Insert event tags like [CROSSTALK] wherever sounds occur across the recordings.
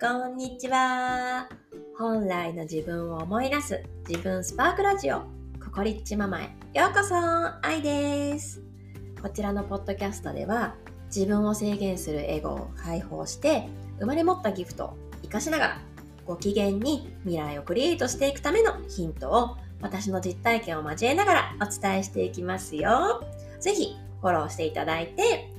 こんにちは。本来の自分を思い出す自分スパークラジオ、ココリッチママへようこそ、愛です。こちらのポッドキャストでは、自分を制限するエゴを解放して、生まれ持ったギフトを活かしながら、ご機嫌に未来をクリエイトしていくためのヒントを、私の実体験を交えながらお伝えしていきますよ。ぜひ、フォローしていただいて、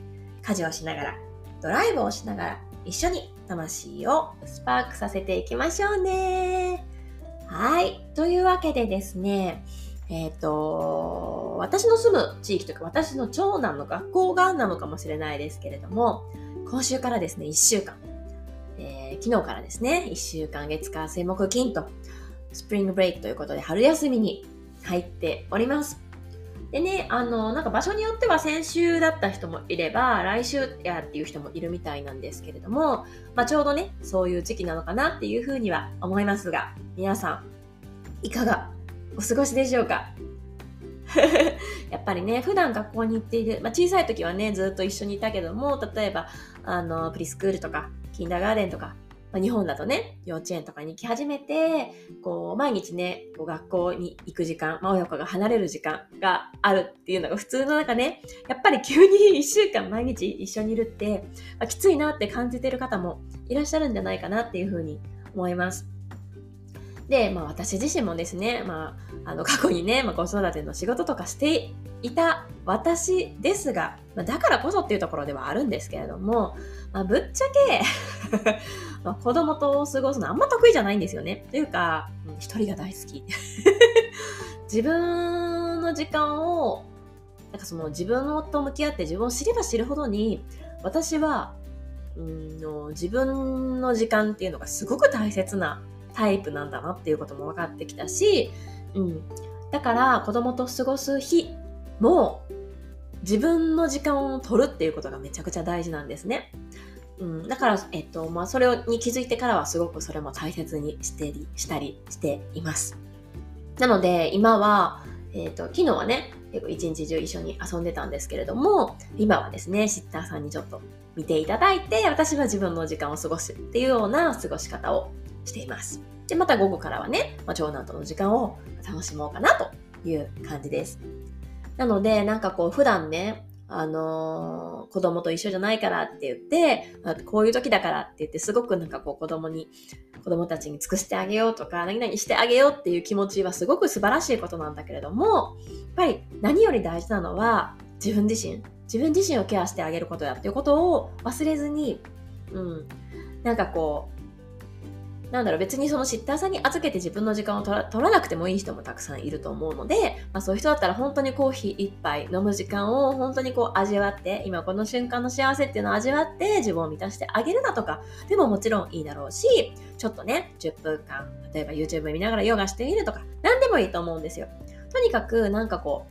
家事をしながら、ドライブをしながら、一緒に魂をスパークさせていきましょうね。はい。というわけでですね、えっ、ー、と、私の住む地域というか私の長男の学校がなのかもしれないですけれども、今週からですね、1週間、えー、昨日からですね、1週間月火水木金と、スプリングブレイクということで春休みに入っております。でね、あの、なんか場所によっては先週だった人もいれば、来週やっていう人もいるみたいなんですけれども、まあ、ちょうどね、そういう時期なのかなっていうふうには思いますが、皆さん、いかがお過ごしでしょうか？[LAUGHS] やっぱりね、普段学校に行っている、まあ、小さい時はね、ずっと一緒にいたけども、例えば、あの、プリスクールとか、キンダーガーデンとか、まあ、日本だとね、幼稚園とかに行き始めて、こう、毎日ね、こう学校に行く時間、まあ、親子が離れる時間があるっていうのが普通の中ね、やっぱり急に [LAUGHS] 一週間毎日一緒にいるって、まあ、きついなって感じてる方もいらっしゃるんじゃないかなっていうふうに思います。で、まあ私自身もですね、まあ、あの過去にね、まあ、子育ての仕事とかしていた私ですが、ま、だからこそっていうところではあるんですけれども、まあ、ぶっちゃけ [LAUGHS] ま子供と過ごすのあんま得意じゃないんですよね。というか、一人が大好き。[LAUGHS] 自分の時間を、なんかその自分と向き合って自分を知れば知るほどに、私は、うん自分の時間っていうのがすごく大切なタイプなんだなっていうことも分かってきたし、うん。だから子供と過ごす日も自分の時間を取るっていうことがめちゃくちゃ大事なんですね。うん、だから、えっと、まあ、それに気づいてからはすごくそれも大切にしてり、したりしています。なので、今は、えっと、昨日はね、結構一日中一緒に遊んでたんですけれども、今はですね、シッターさんにちょっと見ていただいて、私は自分の時間を過ごすっていうような過ごし方をしています。で、また午後からはね、まあ、長男との時間を楽しもうかなという感じです。なので、なんかこう、普段ね、あのー、子供と一緒じゃないからって言って、こういう時だからって言って、すごくなんかこう子供に、子供たちに尽くしてあげようとか、何々してあげようっていう気持ちはすごく素晴らしいことなんだけれども、やっぱり何より大事なのは自分自身、自分自身をケアしてあげることだっていうことを忘れずに、うん、なんかこう、なんだろう、別にそのシッターさんに預けて自分の時間を取らなくてもいい人もたくさんいると思うので、まあ、そういう人だったら本当にコーヒー一杯飲む時間を本当にこう味わって、今この瞬間の幸せっていうのを味わって自分を満たしてあげるだとか、でももちろんいいだろうし、ちょっとね、10分間、例えば YouTube 見ながらヨガしてみるとか、何でもいいと思うんですよ。とにかくなんかこ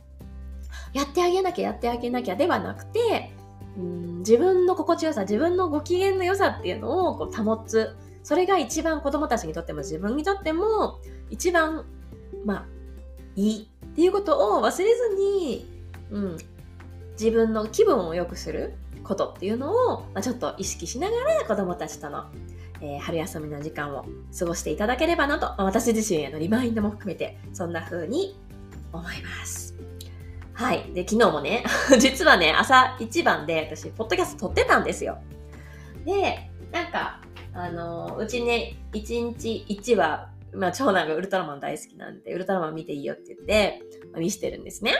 う、やってあげなきゃやってあげなきゃではなくて、うん自分の心地よさ、自分のご機嫌の良さっていうのをこう保つそれが一番子供たちにとっても自分にとっても一番、まあ、いいっていうことを忘れずに、うん、自分の気分を良くすることっていうのを、まあ、ちょっと意識しながら子供たちとの、えー、春休みの時間を過ごしていただければなと、まあ、私自身へのリマインドも含めてそんな風に思います。はい。で、昨日もね、[LAUGHS] 実はね、朝一番で私、ポッドキャスト撮ってたんですよ。で、なんか、あの、うちね、1日1話、まあ、長男がウルトラマン大好きなんで、ウルトラマン見ていいよって言って、まあ、見してるんですね。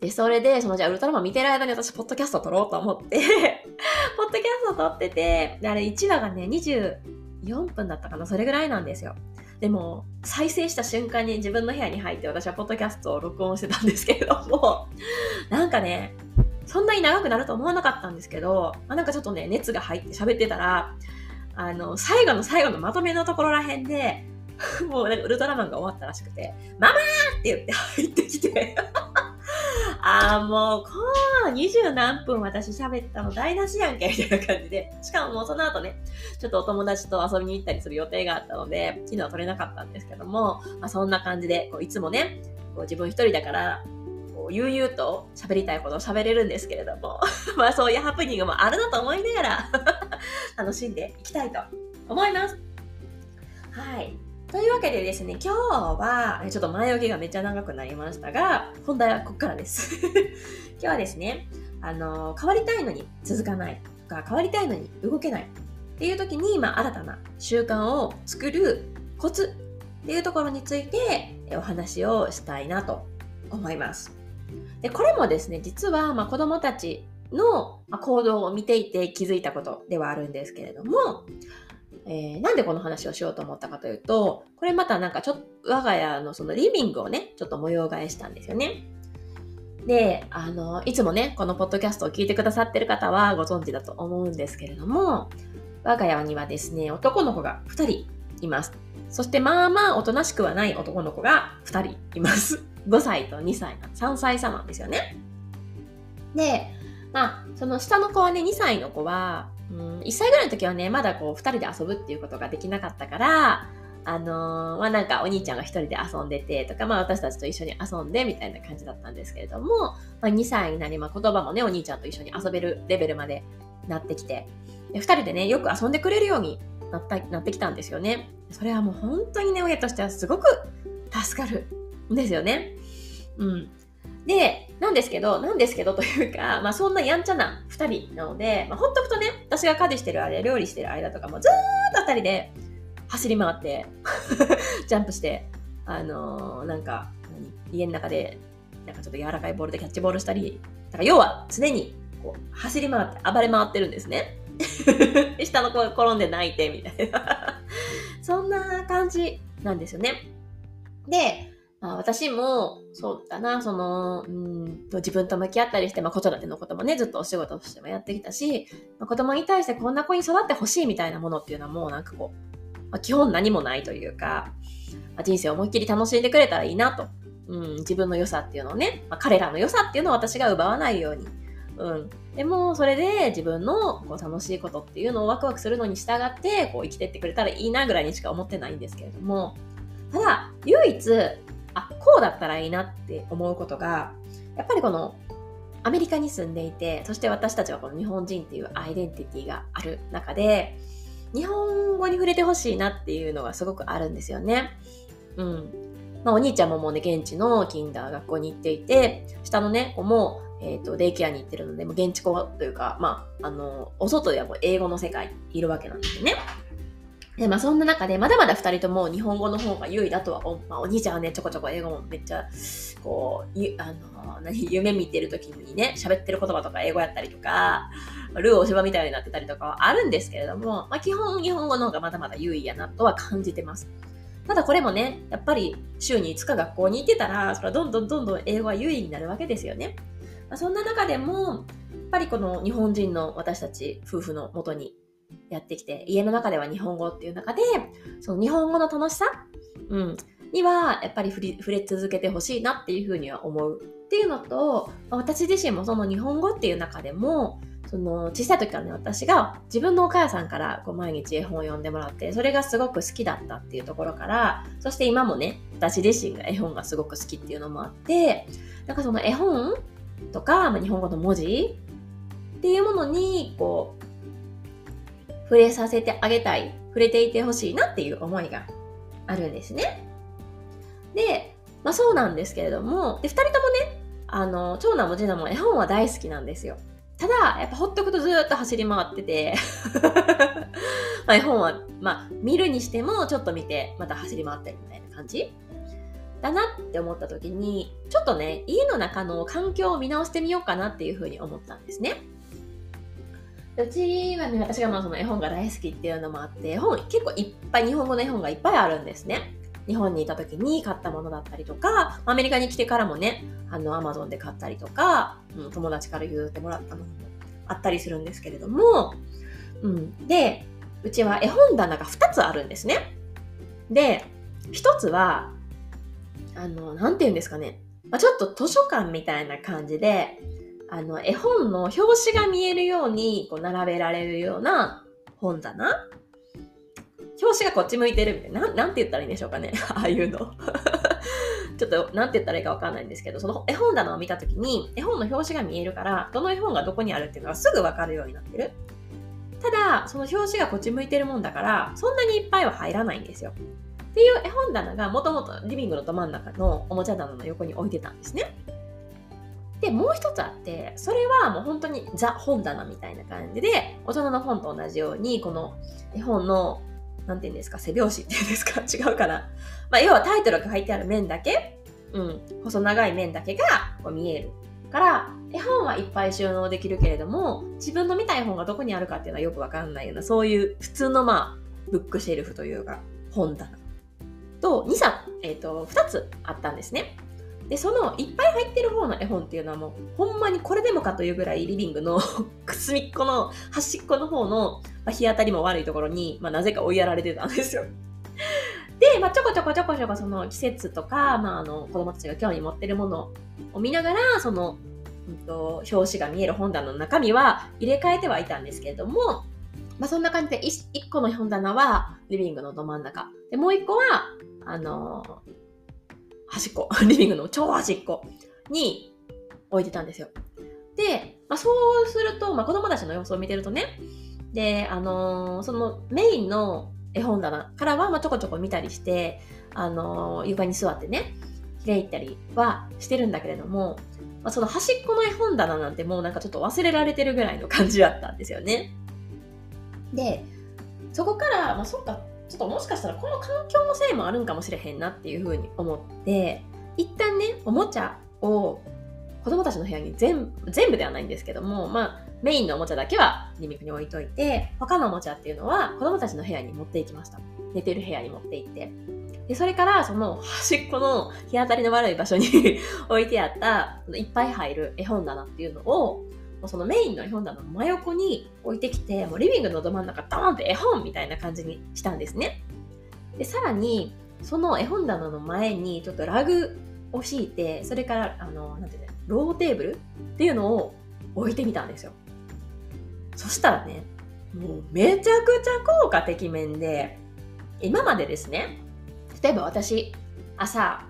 で、それで、そのじゃあウルトラマン見てる間に私、ポッドキャスト撮ろうと思って [LAUGHS] ポッドキャスト撮ってて、で、あれ1話がね、24分だったかな、それぐらいなんですよ。でも、再生した瞬間に自分の部屋に入って私はポッドキャストを録音してたんですけれども、なんかね、そんなに長くなると思わなかったんですけど、まあ、なんかちょっとね、熱が入って喋ってたら、あの、最後の最後のまとめのところらへんで、[LAUGHS] もうなんかウルトラマンが終わったらしくて、ママーって言って入ってきて、[LAUGHS] ああ、もう、こう、二十何分私喋ったの台無しやんけ、みたいな感じで。しかももうその後ね、ちょっとお友達と遊びに行ったりする予定があったので、昨日は撮れなかったんですけども、まあ、そんな感じで、こういつもね、こう自分一人だから、こう悠々と喋りたいことを喋れるんですけれども [LAUGHS] まあそういうハプニングもあるなと思いながら [LAUGHS] 楽しんでいきたいと思います。はい。というわけでですね、今日は、ちょっと前置きがめっちゃ長くなりましたが、本題はここからです。[LAUGHS] 今日はですね、あの、変わりたいのに続かないとか、変わりたいのに動けないっていう時に、まあ、新たな習慣を作るコツっていうところについてお話をしたいなと思います。でこれもですね、実はまあ子供たちの行動を見ていて気づいたことではあるんですけれども、えー、なんでこの話をしようと思ったかというと、これまたなんかちょっと我が家のそのリビングをね、ちょっと模様替えしたんですよね。で、あの、いつもね、このポッドキャストを聞いてくださってる方はご存知だと思うんですけれども、我が家にはですね、男の子が2人います。そしてまあまあおとなしくはない男の子が2人います。5歳と2歳、3歳差なんですよね。で、まあ、その下の子はね、2歳の子は、うん、1歳ぐらいの時はね、まだこう2人で遊ぶっていうことができなかったから、あのー、まあなんかお兄ちゃんが1人で遊んでてとか、まあ私たちと一緒に遊んでみたいな感じだったんですけれども、まあ、2歳になり、まあ言葉もね、お兄ちゃんと一緒に遊べるレベルまでなってきて、で2人でね、よく遊んでくれるようになったなってきたんですよね。それはもう本当にね、親としてはすごく助かるですよね。うん。で、なんですけど、なんですけど [LAUGHS] というか、まあそんなやんちゃな2人なので、まあ、ほっとくとね、私が家事してる間、料理してる間とかもずーっと2人で走り回って [LAUGHS] ジャンプして、あのー、なんか、家の中で、なんかちょっと柔らかいボールでキャッチボールしたり、だから要は常にこう走り回って暴れ回ってるんですね。[LAUGHS] 下の子が転んで泣いてみたいなそんな感じなんですよね。で、あ、私も、そうだな、その、うんと自分と向き合ったりして、まあ、子育てのこともね、ずっとお仕事としてもやってきたし、まあ、子供に対してこんな子に育ってほしいみたいなものっていうのはもうなんかこう、まあ、基本何もないというか、まあ、人生を思いっきり楽しんでくれたらいいなと。うん、自分の良さっていうのをね、まあ、彼らの良さっていうのを私が奪わないように、うん。でも、それで自分のこう楽しいことっていうのをワクワクするのに従って、こう生きてってくれたらいいなぐらいにしか思ってないんですけれども、ただ、唯一、あ、こうだったらいいなって思うことが、やっぱりこの、アメリカに住んでいて、そして私たちはこの日本人っていうアイデンティティがある中で、日本語に触れてほしいなっていうのがすごくあるんですよね。うん。まあ、お兄ちゃんももうね、現地のキンダー学校に行っていて、下のね、子も、えっ、ー、と、デイケアに行ってるので、もう現地語というか、まあ、あの、お外ではもう英語の世界にいるわけなんですよね。で、まあそんな中で、まだまだ二人とも日本語の方が優位だとは、お,、まあ、お兄ちゃんはね、ちょこちょこ英語もめっちゃ、こう、ゆあの、何、夢見てる時にね、喋ってる言葉とか英語やったりとか、ルーお芝みたいになってたりとかはあるんですけれども、まあ基本日本語の方がまだまだ優位やなとは感じてます。ただこれもね、やっぱり週に5日学校に行ってたら、それはどんどんどんどん英語は優位になるわけですよね。まあ、そんな中でも、やっぱりこの日本人の私たち夫婦のもとにやってきて、家の中では日本語っていう中で、その日本語の楽しさ、うん、にはやっぱり触れ続けてほしいなっていうふうには思うっていうのと、私自身もその日本語っていう中でも、その小さい時からね、私が自分のお母さんからこう毎日絵本を読んでもらって、それがすごく好きだったっていうところから、そして今もね、私自身が絵本がすごく好きっていうのもあって、なんかその絵本とか、まあ、日本語の文字っていうものに、こう、触れさせてあげたい、触れていてほしいなっていう思いがあるんですね。で、まあそうなんですけれども、で、二人ともね、あの、長男も次男も絵本は大好きなんですよ。ただ、やっぱほっとくとずっと走り回ってて [LAUGHS] ま絵本は、まあ見るにしてもちょっと見て、また走り回ってるみたいな感じ？だなって思った時に、ちょっとね、家の中の環境を見直してみようかなっていうふうに思ったんですね。うちはね、私がまあその絵本が大好きっていうのもあって、絵本結構いっぱい、日本語の絵本がいっぱいあるんですね。日本にいた時に買ったものだったりとか、アメリカに来てからもね、あの、アマゾンで買ったりとか、うん、友達から譲ってもらったのもあったりするんですけれども、うん。で、うちは絵本棚が2つあるんですね。で、1つは、あの、なんて言うんですかね。まあ、ちょっと図書館みたいな感じで、あの、絵本の表紙が見えるように、こう、並べられるような本棚表紙がこっち向いてるみたいな。なん、て言ったらいいんでしょうかね。[LAUGHS] ああいうの。[LAUGHS] ちょっと、なんて言ったらいいかわかんないんですけど、その絵本棚を見たときに、絵本の表紙が見えるから、どの絵本がどこにあるっていうのがすぐわかるようになってる。ただ、その表紙がこっち向いてるもんだから、そんなにいっぱいは入らないんですよ。っていう絵本棚がもともとリビングのど真ん中のおもちゃ棚の横に置いてたんですね。で、もう一つあって、それはもう本当にザ本棚みたいな感じで、大人の本と同じように、この絵本の、なんていうんですか、背表紙っていうんですか違うかな。まあ、要はタイトルが書いてある面だけ、うん、細長い面だけがこう見える。から、絵本はいっぱい収納できるけれども、自分の見たい本がどこにあるかっていうのはよくわかんないような、そういう普通のまあ、ブックシェルフというか、本棚と2、3、えっ、ー、と、2つあったんですね。で、そのいっぱい入ってる方の絵本っていうのはもう、ほんまにこれでもかというぐらいリビングの [LAUGHS] 隅っこの端っこの方の、ま、日当たりも悪いところに、まあ、なぜか追いやられてたんですよ。[LAUGHS] で、まあ、ちょこちょこちょこちょこその季節とか、まあ、あの子供たちが興味持ってるものを見ながら、その、うんと、表紙が見える本棚の中身は入れ替えてはいたんですけれども、まあ、そんな感じで 1, 1個の本棚はリビングのど真ん中。で、もう1個は、あの端っこ、[LAUGHS] リビングの超端っこに置いてたんですよ。で、まあ、そうすると、まあ、子供たちの様子を見てるとね、で、あのー、そのメインの絵本棚からは、ま、ちょこちょこ見たりして、あのー、床に座ってね、開いたりはしてるんだけれども、まあ、その端っこの絵本棚なんてもうなんかちょっと忘れられてるぐらいの感じだったんですよね。で、そこから、まあ、そっか、ちょっともしかしたらこの環境のせいもあるんかもしれへんなっていうふうに思って一旦ねおもちゃを子供たちの部屋に全全部ではないんですけども、まあ、メインのおもちゃだけはリビングに置いといて他のおもちゃっていうのは子供たちの部屋に持っていきました。寝てる部屋に持って行って。でそれからその端っこの日当たりの悪い場所に [LAUGHS] 置いてあったいっぱい入る絵本棚っていうのをそのメインの絵本棚の真横に置いてきて、もうリビングのど真ん中ドーンって絵本みたいな感じにしたんですね。で、さらに、その絵本棚の前にちょっとラグを敷いて、それから、あの、なんていうの、ローテーブルっていうのを置いてみたんですよ。そしたらね、もうめちゃくちゃ効果てきめんで、今までですね、例えば私、朝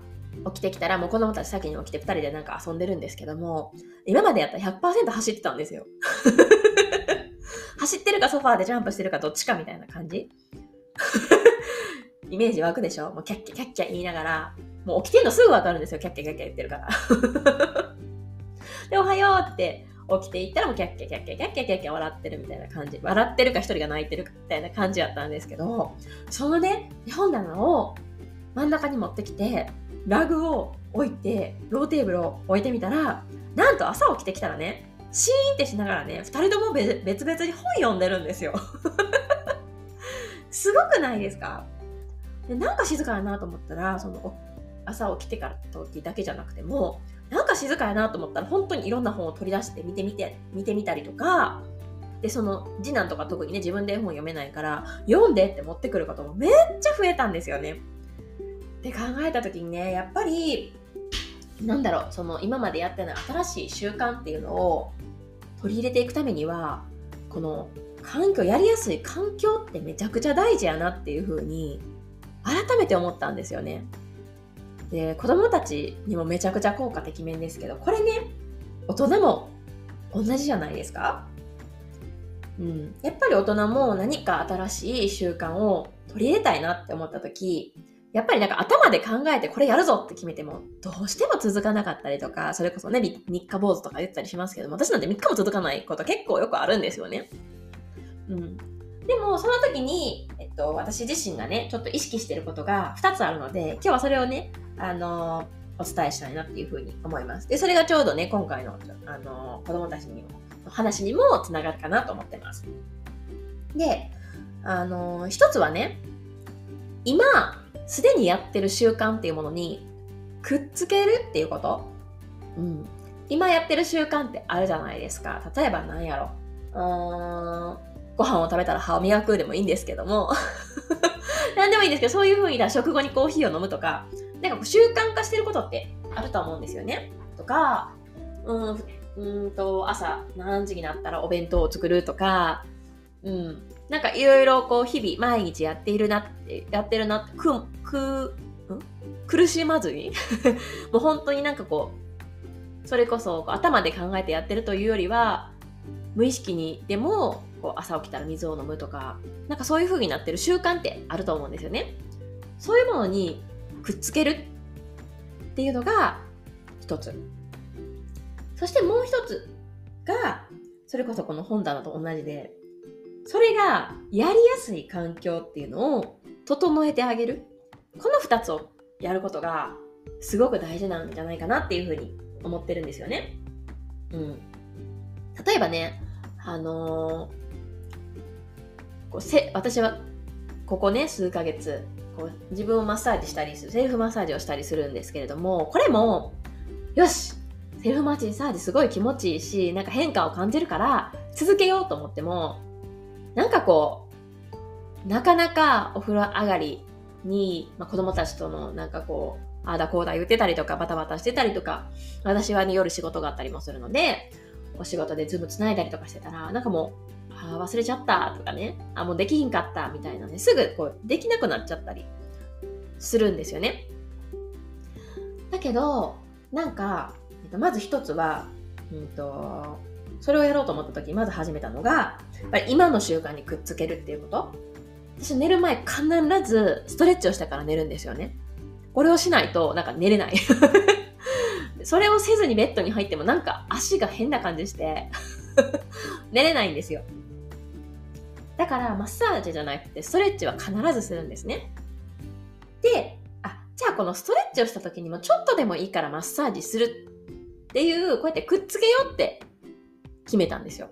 起きてきたらもう子供たち先に起きて2人でなんか遊んでるんですけども、今までやったら100%走ってたんですよ。[LAUGHS] 走ってるかソファーでジャンプしてるかどっちかみたいな感じ [LAUGHS] イメージ湧くでしょ？もうキャッキャキャッキャ言いながら、もう起きてんのすぐわかるんですよ。キャッキャキャッキャ言ってるから。[LAUGHS] で、おはようって起きていったらもうキャッキャキャッキャキャッキャキャッキャ笑ってるみたいな感じ。笑ってるか一人が泣いてるかみたいな感じやったんですけど、そのね、本棚を真ん中に持ってきて、ラグを置いて、ローテーブルを置いてみたら、なんと朝起きてきたらね、シーンってしながらね、二人とも別々に本読んでるんですよ。[LAUGHS] すごくないですか？でなんか静かやなと思ったら、その朝起きてから時だけじゃなくても、なんか静かやなと思ったら、本当にいろんな本を取り出して見てみて、見てみたりとか、で、その次男とか特にね、自分で本読めないから、読んでって持ってくることもめっちゃ増えたんですよね。って考えた時にねやっぱりなんだろうその今までやってない新しい習慣っていうのを取り入れていくためにはこの環境やりやすい環境ってめちゃくちゃ大事やなっていう風に改めて思ったんですよね。で子供たちにもめちゃくちゃ効果てきめんですけどこれね大人も同じじゃないですかうん、やっぱり大人も何か新しい習慣を取り入れたいなって思った時やっぱりなんか頭で考えてこれやるぞって決めても、どうしても続かなかったりとか、それこそね、3日坊主とか言ったりしますけども、私なんて3日も続かないこと結構よくあるんですよね。うん。でも、その時に、えっと、私自身がね、ちょっと意識してることが2つあるので、今日はそれをね、あのお伝えしたいなっていうふうに思います。で、それがちょうどね、今回の、あの子供たちにも、話にもつながるかなと思ってます。で、あの一つはね、今、すでにやってる習慣っていうものにくっつけるっていうこと？うん。今やってる習慣ってあるじゃないですか。例えば何やろ。うーん。ご飯を食べたら歯を磨くでもいいんですけども。[LAUGHS] 何でもいいんですけど、そういう風に食後にコーヒーを飲むとか、なんか習慣化してることってあると思うんですよね。とか、うん、うんと、朝何時になったらお弁当を作るとか、うん、なんかいろいろこう日々毎日やっているなって、やってるなって、く、く、ん？苦しまずに？[LAUGHS] もう本当になんかこう、それこそ頭で考えてやってるというよりは、無意識にでもこう朝起きたら水を飲むとか、なんかそういう風になってる習慣ってあると思うんですよね。そういうものにくっつけるっていうのが一つ。そしてもう一つが、それこそこの本棚と同じで、それがやりやすい環境っていうのを整えてあげる。この二つをやることがすごく大事なんじゃないかなっていうふうに思ってるんですよね。うん。例えばね、あのー、こうせ私はここね、数ヶ月、こう自分をマッサージしたりする、セルフマッサージをしたりするんですけれども、これも、よしセルフマッサージすごい気持ちいいし、なんか変化を感じるから、続けようと思っても、なんかこう、なかなかお風呂上がりに、まあ、子供たちとのなんかこう、ああだこうだ言ってたりとか、バタバタしてたりとか、私はね、夜仕事があったりもするので、お仕事でズーム繋いだりとかしてたら、なんかもう、あ忘れちゃったとかね、あ、もうできひんかったみたいなね、すぐこう、できなくなっちゃったりするんですよね。だけど、なんか、まず一つは、うんと、それをやろうと思った時まず始めたのが、やっぱり今の習慣にくっつけるっていうこと。私寝る前必ずストレッチをしてから寝るんですよね。これをしないとなんか寝れない。[LAUGHS] それをせずにベッドに入ってもなんか足が変な感じして [LAUGHS] 寝れないんですよ。だからマッサージじゃなくてストレッチは必ずするんですね。で、あ、じゃあこのストレッチをした時にもちょっとでもいいからマッサージするっていう、こうやってくっつけようって決めたんですよ。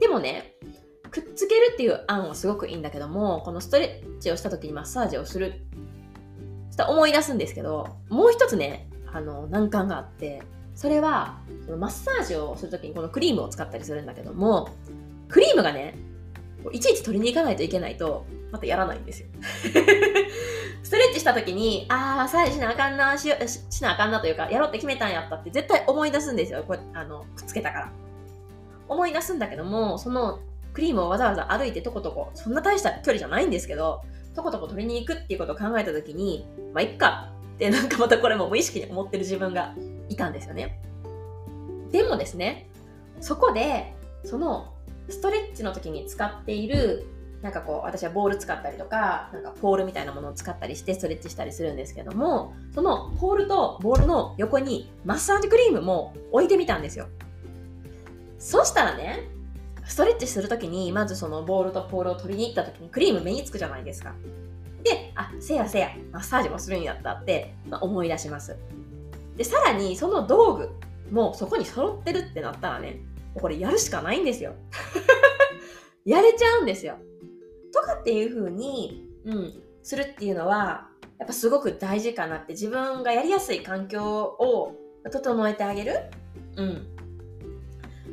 でもね、くっつけるっていう案はすごくいいんだけども、このストレッチをした時にマッサージをする、ちょっと思い出すんですけど、もう一つね、あの、難関があって、それは、そのマッサージをするときにこのクリームを使ったりするんだけども、クリームがね、いちいち取りに行かないといけないと、またやらないんですよ。[LAUGHS] ストレッチした時に、ああ、マッサージしなあかんなし、しなあかんなというか、やろうって決めたんやったって絶対思い出すんですよ。これ、あの、くっつけたから。思い出すんだけども、そのクリームをわざわざ歩いてとことこ、そんな大した距離じゃないんですけど、とことこ取りに行くっていうことを考えた時に、まあ、いっかってなんかまたこれも無意識に思ってる自分がいたんですよね。でもですね、そこで、そのストレッチの時に使っているなんかこう私はボール使ったりとかなんかポールみたいなものを使ったりしてストレッチしたりするんですけどもそのポールとボールの横にマッサージクリームも置いてみたんですよそしたらねストレッチするときにまずそのボールとポールを取りに行ったときにクリーム目につくじゃないですかであせやせやマッサージもするんやったって、まあ、思い出しますでさらにその道具もそこに揃ってるってなったらねこれやるしかないんですよ [LAUGHS] やれちゃうんですよとかっていう風に、うん、するっていうのは、やっぱすごく大事かなって自分がやりやすい環境を整えてあげる。うん。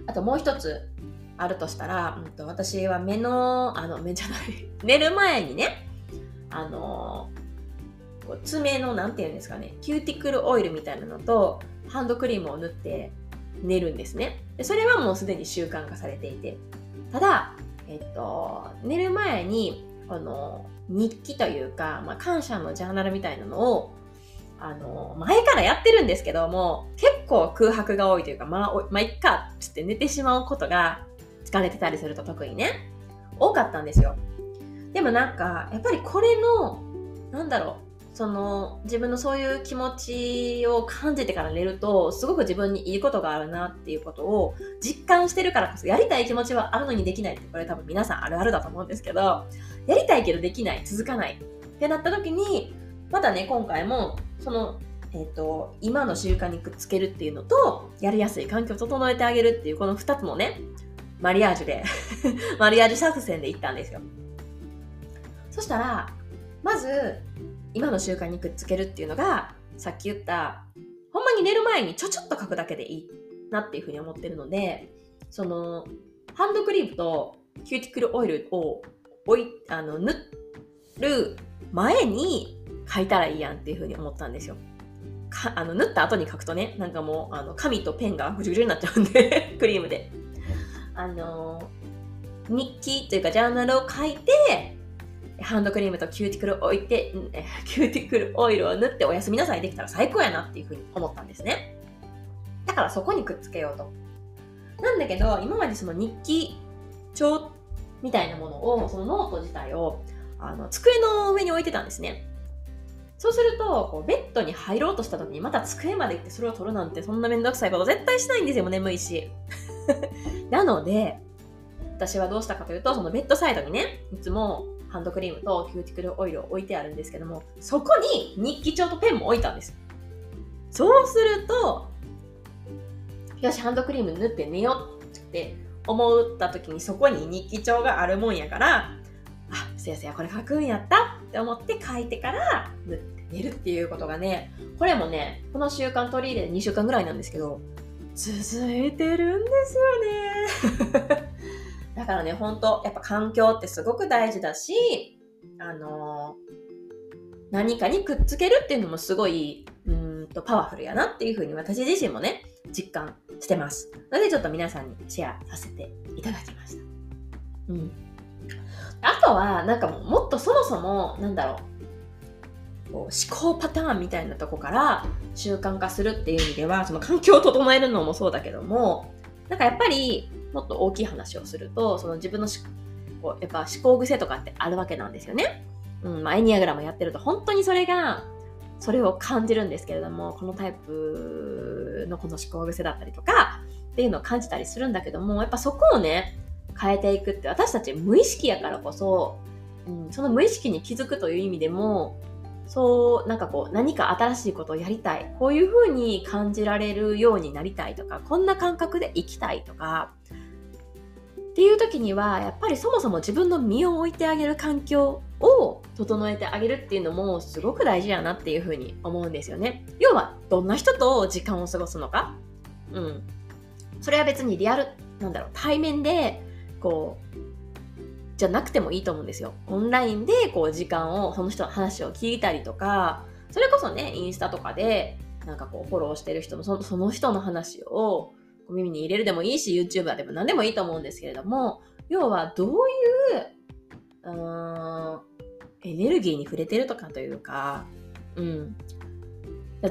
あともう一つあるとしたら、うん、と私は目の、あの、目じゃない、[LAUGHS] 寝る前にね、あの爪の、なんて言うんですかね、キューティクルオイルみたいなのと、ハンドクリームを塗って寝るんですね。それはもうすでに習慣化されていて。ただ、えっと、寝る前に、この、日記というか、まあ、感謝のジャーナルみたいなのを、あの、前からやってるんですけども、結構空白が多いというか、まあ、まあ、いっか、つって寝てしまうことが疲れてたりすると特にね、多かったんですよ。でもなんか、やっぱりこれの、なんだろう、その自分のそういう気持ちを感じてから寝るとすごく自分にいいことがあるなっていうことを実感してるからこそやりたい気持ちはあるのにできないってこれ多分皆さんあるあるだと思うんですけどやりたいけどできない続かないってなった時にまたね今回もそのえーと、今の習慣にくっつけるっていうのとやりやすい環境を整えてあげるっていうこの2つのねマリアージュで [LAUGHS] マリアージュ作戦で行ったんですよそしたらまず今の習慣にくっつけるっていうのがさっき言ったほんまに寝る前にちょちょっと書くだけでいいなっていうふうに思ってるのでそのハンドクリームとキューティクルオイルをおいあの塗る前に書いたらいいやんっていうふうに思ったんですよ。か [LAUGHS] あの塗った後に書くとねなんかもうあの紙とペンがぐじゅぐじゅになっちゃうんで [LAUGHS] クリームで。あの日記というかジャーナルを書いてハンドクリームとキューティクルを置いて、キューティクルオイルを塗っておやすみなさいできたら最高やなっていうふうに思ったんですね。だからそこにくっつけようと。なんだけど、今までその日記帳みたいなものを、そのノート自体を、あの、机の上に置いてたんですね。そうすると、こうベッドに入ろうとした時にまた机まで行ってそれを取るなんてそんなめんどくさいこと絶対しないんですよ、眠いし。[LAUGHS] なので、私はどうしたかというと、そのベッドサイドにね、いつもハンドクリームとキューティクルオイルを置いてあるんですけども、そこに日記帳とペンも置いたんです。そうすると、よし、ハンドクリーム塗って寝ようって思った時にそこに日記帳があるもんやから、あ、せやせやこれ書くんやったって思って書いてから塗っ寝るっていうことがね、これもね、この習慣取り入れて2週間ぐらいなんですけど、続いてるんですよね。[LAUGHS] だからね、ほんと、やっぱ環境ってすごく大事だし、あのー、何かにくっつけるっていうのもすごい、うんとパワフルやなっていうふうに私自身もね、実感してます。なのでちょっと皆さんにシェアさせていただきました。うん。あとは、なんかももっとそもそも、なんだろ、う思考パターンみたいなとこから習慣化するっていう意味では、その環境を整えるのもそうだけども、なんかやっぱりもっと大きい話をすると、その自分のこうやっぱ思考癖とかってあるわけなんですよね。うん、まあ、エニアグラムやってると本当にそれがそれを感じるんですけれども、このタイプのこの思考癖だったりとか、っていうのを感じたりするんだけども、やっぱそこをね、変えていくって私たち無意識やからこそ、うん、その無意識に気づくという意味でも、そう、なんかこう、何か新しいことをやりたい。こういうふうに感じられるようになりたいとか、こんな感覚で生きたいとか、っていう時には、やっぱりそもそも自分の身を置いてあげる環境を整えてあげるっていうのもすごく大事やなっていうふうに思うんですよね。要は、どんな人と時間を過ごすのか。うん。それは別にリアル、なんだろう、対面で、こう、じゃなくてもいいと思うんですよ。オンラインで、こう、時間を、その人の話を聞いたりとか、それこそね、インスタとかで、なんかこう、フォローしてる人の、その人の話を、耳に入れるでもいいし、YouTuber でも何でもいいと思うんですけれども、要はどういう、うーん、エネルギーに触れてるとかというか、うん。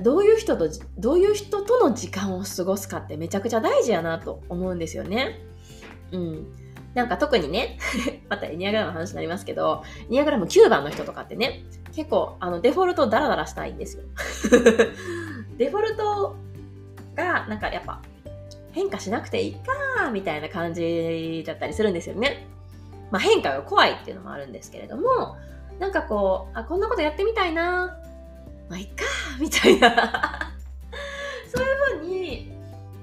どういう人と、どういう人との時間を過ごすかってめちゃくちゃ大事やなと思うんですよね。うん。なんか特にね、またエニアグラムの話になりますけど、エニアグラム9番の人とかってね、結構あのデフォルトダラダラしたいんですよ。[LAUGHS] デフォルトがなんかやっぱ変化しなくていいかみたいな感じだったりするんですよね。まあ、変化が怖いっていうのもあるんですけれども、なんかこう、あ、こんなことやってみたいな、まあ、いっかみたいな [LAUGHS] そういうふうに、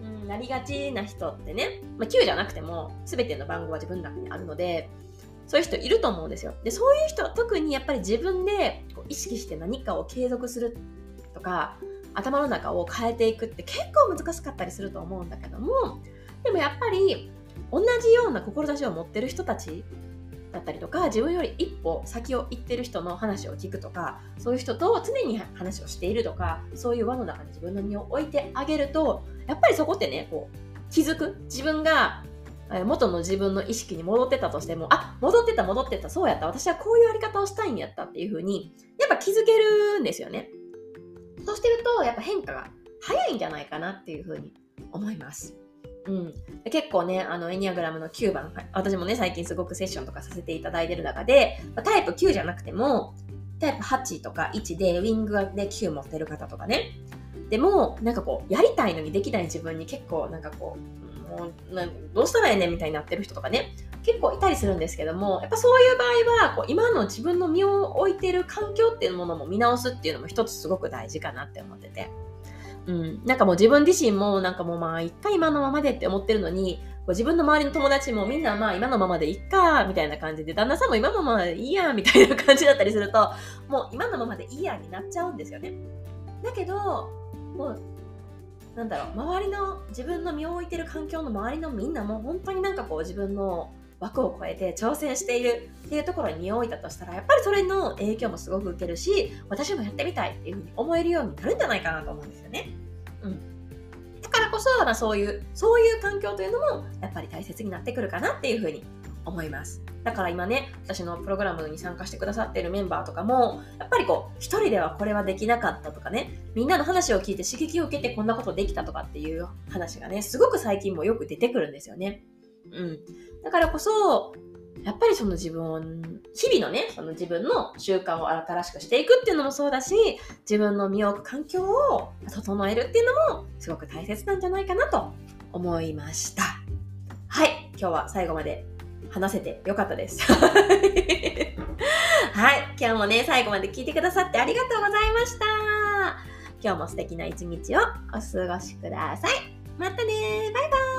うん、なりがちな人ってね、まあ、9じゃなくても、全ての番号は自分の中にあるので、そういう人いると思うんですよ。で、そういう人は特にやっぱり自分でこう意識して何かを継続するとか、頭の中を変えていくって結構難しかったりすると思うんだけどもでもやっぱり同じような志を持ってる人たちだったりとか自分より一歩先を行ってる人の話を聞くとかそういう人と常に話をしているとかそういう輪の中に自分の身を置いてあげるとやっぱりそこってねこう気づく自分が元の自分の意識に戻ってたとしてもあ戻ってた戻ってたそうやった私はこういうやり方をしたいんやったっていう風にやっぱ気づけるんですよねそうしてると、やっぱ変化が早いんじゃないかなっていうふうに思います。うん、結構ね、あの、エニアグラムの9番、私もね、最近すごくセッションとかさせていただいてる中で、タイプ9じゃなくても、タイプ8とか1でウィングで9持ってる方とかね。でも、なんかこう、やりたいのにできない自分に結構なんかこう、もうなどうしたらええねんみたいになってる人とかね、結構いたりするんですけども、やっぱそういう場合は、こう今の自分の身を置いてる環境っていうものも見直すっていうのも一つすごく大事かなって思ってて。うん。なんかもう自分自身もなんかもうまあ一回今のままでって思ってるのに、自分の周りの友達もみんなまあ今のままでいっか、みたいな感じで、旦那さんも今のままでいいや、みたいな感じだったりすると、もう今のままでいいやになっちゃうんですよね。だけど、もうなんだろう、周りの自分の身を置いてる環境の周りのみんなも本当になんかこう自分の枠を超えて挑戦しているっていうところに身を置いたとしたらやっぱりそれの影響もすごく受けるし私もやってみたいっていうふうに思えるようになるんじゃないかなと思うんですよね。うん、だからこそ、そういうそういう環境というのもやっぱり大切になってくるかなっていうふうに思います。だから今ね、私のプログラムに参加してくださっているメンバーとかも、やっぱりこう、一人ではこれはできなかったとかね、みんなの話を聞いて刺激を受けてこんなことできたとかっていう話がね、すごく最近もよく出てくるんですよね。うん。だからこそ、やっぱりその自分、日々のね、その自分の習慣を新しくしていくっていうのもそうだし、自分の身を置く環境を整えるっていうのもすごく大切なんじゃないかなと思いました。はい、今日は最後まで話せてよかったです。[LAUGHS] はい、今日もね、最後まで聞いてくださってありがとうございました。今日も素敵な一日をお過ごしください。またねバイバイ